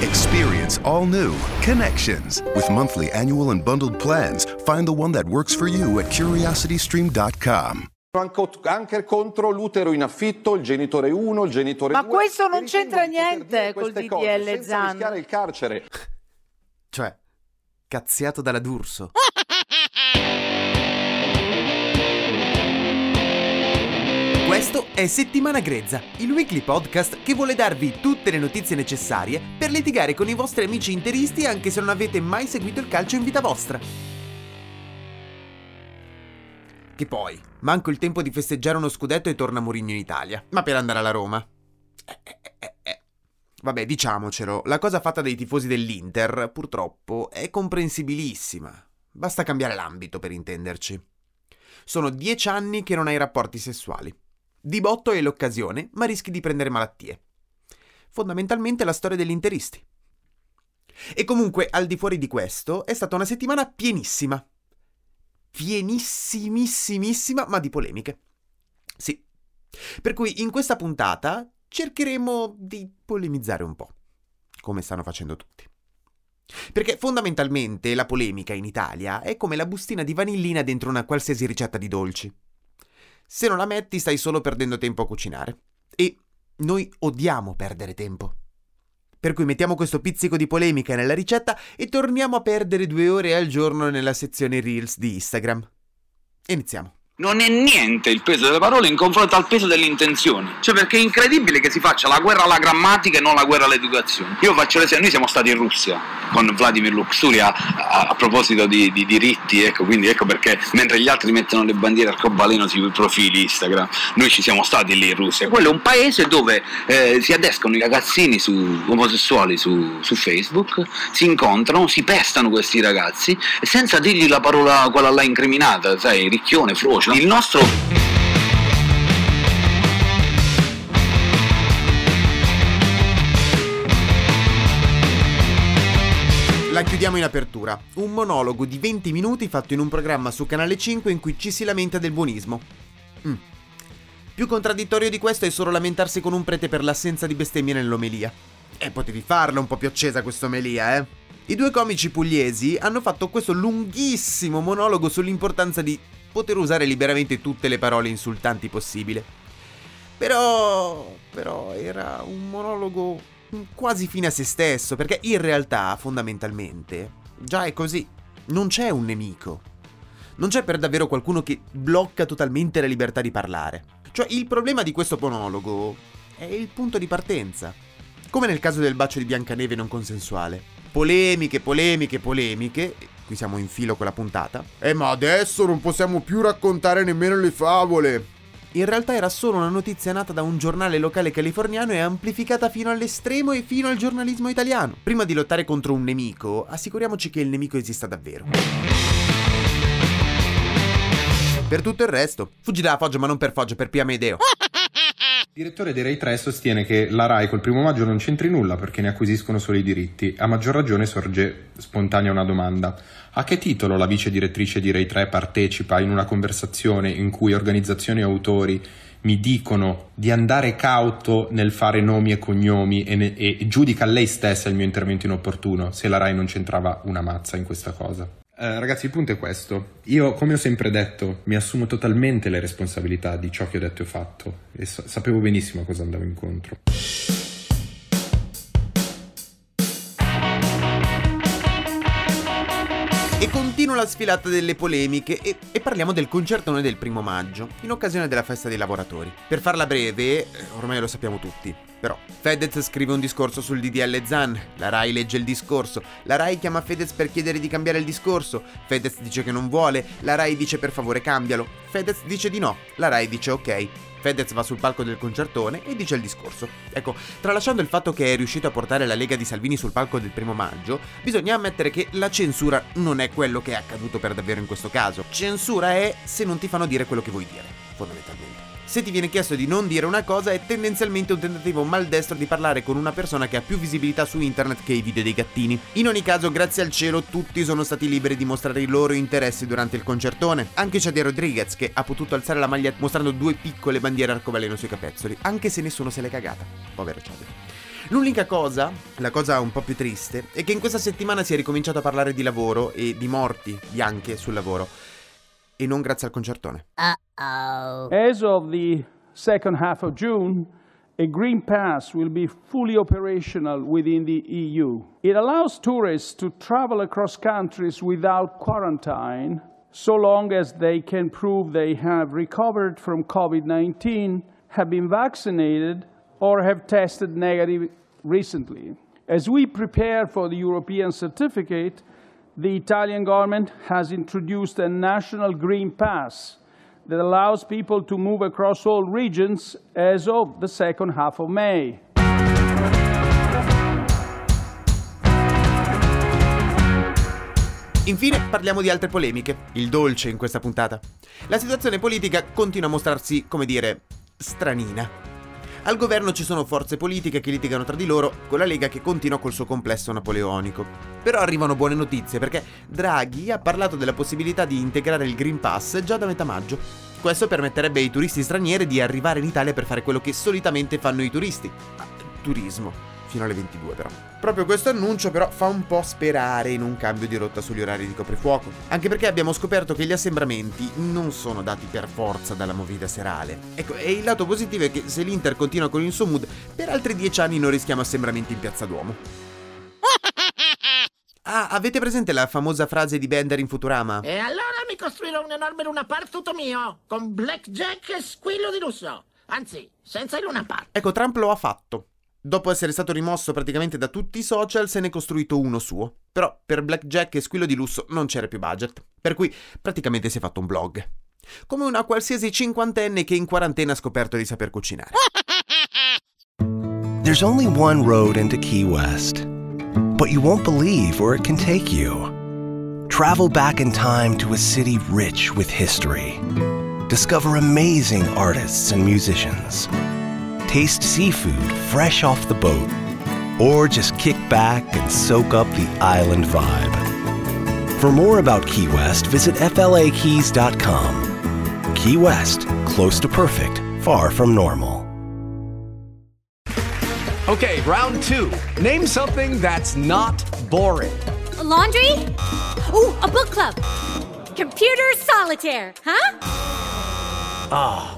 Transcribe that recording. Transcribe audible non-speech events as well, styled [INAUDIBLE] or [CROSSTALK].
Experience all new Connections. With monthly, annual, and bundled plans, find the one that works for you at curiositystream.com. Anche contro l'utero in affitto, il genitore 1, il genitore 2. Ma questo non c'entra niente col DDL Zan. rischiare il carcere. [LAUGHS] Cioè, cazziato dalla D'Urso. [LAUGHS] Questo è Settimana Grezza, il weekly podcast che vuole darvi tutte le notizie necessarie per litigare con i vostri amici interisti anche se non avete mai seguito il calcio in vita vostra. Che poi, manco il tempo di festeggiare uno scudetto e torna Mourinho in Italia. Ma per andare alla Roma. Eh, eh, eh, eh. Vabbè, diciamocelo, la cosa fatta dai tifosi dell'Inter, purtroppo, è comprensibilissima. Basta cambiare l'ambito per intenderci. Sono dieci anni che non hai rapporti sessuali. Di botto hai l'occasione, ma rischi di prendere malattie. Fondamentalmente la storia degli interisti. E comunque, al di fuori di questo, è stata una settimana pienissima. Pienissimissimissima, ma di polemiche. Sì. Per cui in questa puntata cercheremo di polemizzare un po', come stanno facendo tutti. Perché fondamentalmente la polemica in Italia è come la bustina di vanillina dentro una qualsiasi ricetta di dolci. Se non la metti stai solo perdendo tempo a cucinare. E noi odiamo perdere tempo. Per cui mettiamo questo pizzico di polemica nella ricetta e torniamo a perdere due ore al giorno nella sezione Reels di Instagram. Iniziamo. Non è niente il peso delle parole in confronto al peso delle intenzioni. Cioè, perché è incredibile che si faccia la guerra alla grammatica e non la guerra all'educazione. Io faccio l'esempio, noi siamo stati in Russia con Vladimir Luxuria a, a, proposito di, di, diritti, ecco, quindi ecco perché mentre gli altri mettono le bandiere arcobaleno sui profili Instagram, noi ci siamo stati lì in Russia. Quello è un paese dove eh, si adescano i ragazzini su, omosessuali su, su, Facebook, si incontrano, si pestano questi ragazzi senza dirgli la parola quella là incriminata, sai, ricchione, frocio. Il nostro La chiudiamo in apertura. Un monologo di 20 minuti fatto in un programma su Canale 5 in cui ci si lamenta del buonismo. Mm. Più contraddittorio di questo è solo lamentarsi con un prete per l'assenza di bestemmie nell'omelia. E potevi farla un po' più accesa questa omelia, eh? I due comici pugliesi hanno fatto questo lunghissimo monologo sull'importanza di poter usare liberamente tutte le parole insultanti possibile. Però... però era un monologo quasi fine a se stesso, perché in realtà, fondamentalmente, già è così. Non c'è un nemico. Non c'è per davvero qualcuno che blocca totalmente la libertà di parlare. Cioè, il problema di questo monologo è il punto di partenza. Come nel caso del bacio di Biancaneve non consensuale. Polemiche, polemiche, polemiche. Qui siamo in filo con la puntata. Eh, ma adesso non possiamo più raccontare nemmeno le favole. In realtà era solo una notizia nata da un giornale locale californiano e amplificata fino all'estremo e fino al giornalismo italiano. Prima di lottare contro un nemico, assicuriamoci che il nemico esista davvero. Per tutto il resto, fuggi dalla Foggia ma non per Foggia, per Pia Medeo. Il direttore di Rai 3 sostiene che la Rai col primo maggio non c'entri nulla perché ne acquisiscono solo i diritti. A maggior ragione sorge spontanea una domanda. A che titolo la vice direttrice di Rai 3 partecipa in una conversazione in cui organizzazioni e autori mi dicono di andare cauto nel fare nomi e cognomi e, ne- e giudica lei stessa il mio intervento inopportuno se la Rai non c'entrava una mazza in questa cosa? Eh, ragazzi, il punto è questo. Io, come ho sempre detto, mi assumo totalmente le responsabilità di ciò che ho detto e fatto e so- sapevo benissimo a cosa andavo incontro. E continua la sfilata delle polemiche e, e, parliamo del concertone del primo maggio, in occasione della festa dei lavoratori. Per farla breve, eh, ormai lo sappiamo tutti, però Fedez scrive un discorso sul DDL Zan, la Rai legge il discorso, la Rai chiama Fedez per chiedere di cambiare il discorso, Fedez dice che non vuole, la Rai dice per favore cambialo, Fedez dice di no, la Rai dice ok. Fedez va sul palco del concertone e dice il discorso. Ecco, tralasciando il fatto che è riuscito a portare la Lega di Salvini sul palco del primo maggio, bisogna ammettere che la censura non è quello che è accaduto per davvero in questo caso. Censura è se non ti fanno dire quello che vuoi dire. fondamentalmente. Se ti viene chiesto di non dire una cosa è tendenzialmente un tentativo maldestro di parlare con una persona che ha più visibilità su internet che i video dei gattini. In ogni caso, grazie al cielo, tutti sono stati liberi di mostrare i loro interessi durante il concertone. Anche Chadi Rodriguez, che ha potuto alzare la maglietta mostrando due piccole bandiere arcobaleno sui capezzoli, anche se nessuno se l'è cagata. Povero Chadi. L'unica cosa, la cosa un po' più triste, è che in questa settimana si è ricominciato a parlare di lavoro e di morti bianche sul lavoro. E non grazie al concertone. Uh-oh. As of the second half of June, a green pass will be fully operational within the EU. It allows tourists to travel across countries without quarantine so long as they can prove they have recovered from COVID 19, have been vaccinated, or have tested negative recently. As we prepare for the European certificate, the Italian government has introduced a national green pass that allows people to move across all regions as of the second half of May. Infine parliamo di altre polemiche, il dolce in questa puntata. La situazione politica continua a mostrarsi, come dire, stranina. Al governo ci sono forze politiche che litigano tra di loro, con la Lega che continua col suo complesso napoleonico. Però arrivano buone notizie perché Draghi ha parlato della possibilità di integrare il Green Pass già da metà maggio. Questo permetterebbe ai turisti stranieri di arrivare in Italia per fare quello che solitamente fanno i turisti. Turismo fino alle 22 però. Proprio questo annuncio però fa un po' sperare in un cambio di rotta sugli orari di coprifuoco, anche perché abbiamo scoperto che gli assembramenti non sono dati per forza dalla movida serale. Ecco, e il lato positivo è che se l'Inter continua con il suo mood, per altri dieci anni non rischiamo assembramenti in Piazza Duomo. [LAUGHS] Ah, avete presente la famosa frase di Bender in Futurama? E allora mi costruirò un enorme Luna Park tutto mio, con blackjack e squillo di lusso. Anzi, senza il Luna Park. Ecco, Trump lo ha fatto. Dopo essere stato rimosso praticamente da tutti i social, se ne è costruito uno suo. Però per Blackjack e Squillo di Lusso non c'era più budget, per cui praticamente si è fatto un blog. Come una qualsiasi cinquantenne che in quarantena ha scoperto di saper cucinare. There's only one road into Key West, but you won't believe where it can take you. Travel back in time to a city rich with history. Discover amazing artists and musicians. Taste seafood fresh off the boat, or just kick back and soak up the island vibe. For more about Key West, visit flakeys.com. Key West, close to perfect, far from normal. Okay, round two. Name something that's not boring. A laundry? Ooh, a book club. Computer solitaire, huh? Ah.